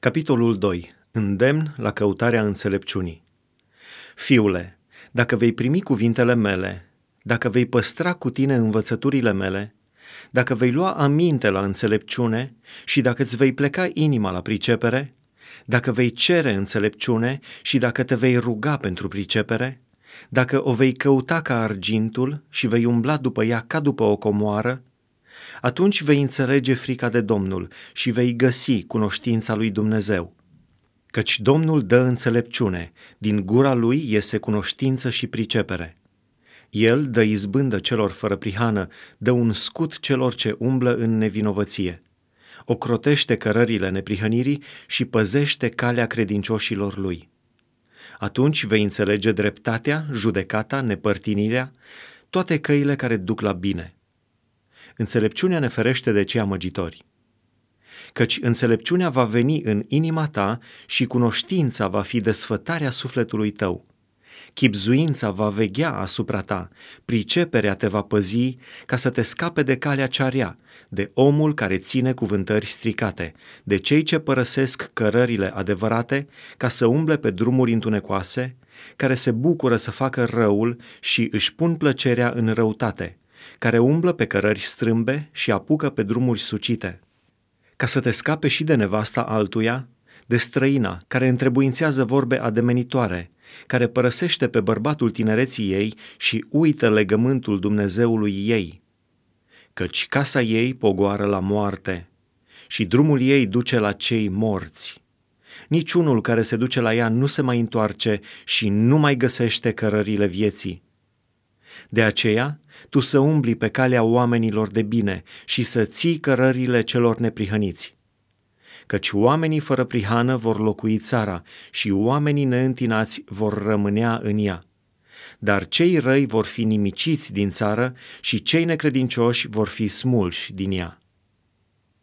Capitolul 2. Îndemn la căutarea înțelepciunii. Fiule, dacă vei primi cuvintele mele, dacă vei păstra cu tine învățăturile mele, dacă vei lua aminte la înțelepciune și dacă îți vei pleca inima la pricepere, dacă vei cere înțelepciune și dacă te vei ruga pentru pricepere, dacă o vei căuta ca argintul și vei umbla după ea ca după o comoară, atunci vei înțelege frica de Domnul și vei găsi cunoștința lui Dumnezeu. Căci Domnul dă înțelepciune, din gura lui iese cunoștință și pricepere. El dă izbândă celor fără prihană, dă un scut celor ce umblă în nevinovăție. Ocrotește cărările neprihănirii și păzește calea credincioșilor lui. Atunci vei înțelege dreptatea, judecata, nepărtinirea, toate căile care duc la bine – Înțelepciunea ne ferește de cei amăgitori. Căci înțelepciunea va veni în inima ta și cunoștința va fi desfătarea sufletului tău. Chipzuința va veghea asupra ta, priceperea te va păzi ca să te scape de calea cearea, de omul care ține cuvântări stricate, de cei ce părăsesc cărările adevărate ca să umble pe drumuri întunecoase, care se bucură să facă răul și își pun plăcerea în răutate, care umblă pe cărări strâmbe și apucă pe drumuri sucite. Ca să te scape și de nevasta altuia, de străina care întrebuințează vorbe ademenitoare, care părăsește pe bărbatul tinereții ei și uită legământul Dumnezeului ei. Căci casa ei pogoară la moarte și drumul ei duce la cei morți. Niciunul care se duce la ea nu se mai întoarce și nu mai găsește cărările vieții de aceea, tu să umbli pe calea oamenilor de bine și să ții cărările celor neprihăniți. Căci oamenii fără prihană vor locui țara și oamenii neîntinați vor rămânea în ea. Dar cei răi vor fi nimiciți din țară și cei necredincioși vor fi smulși din ea.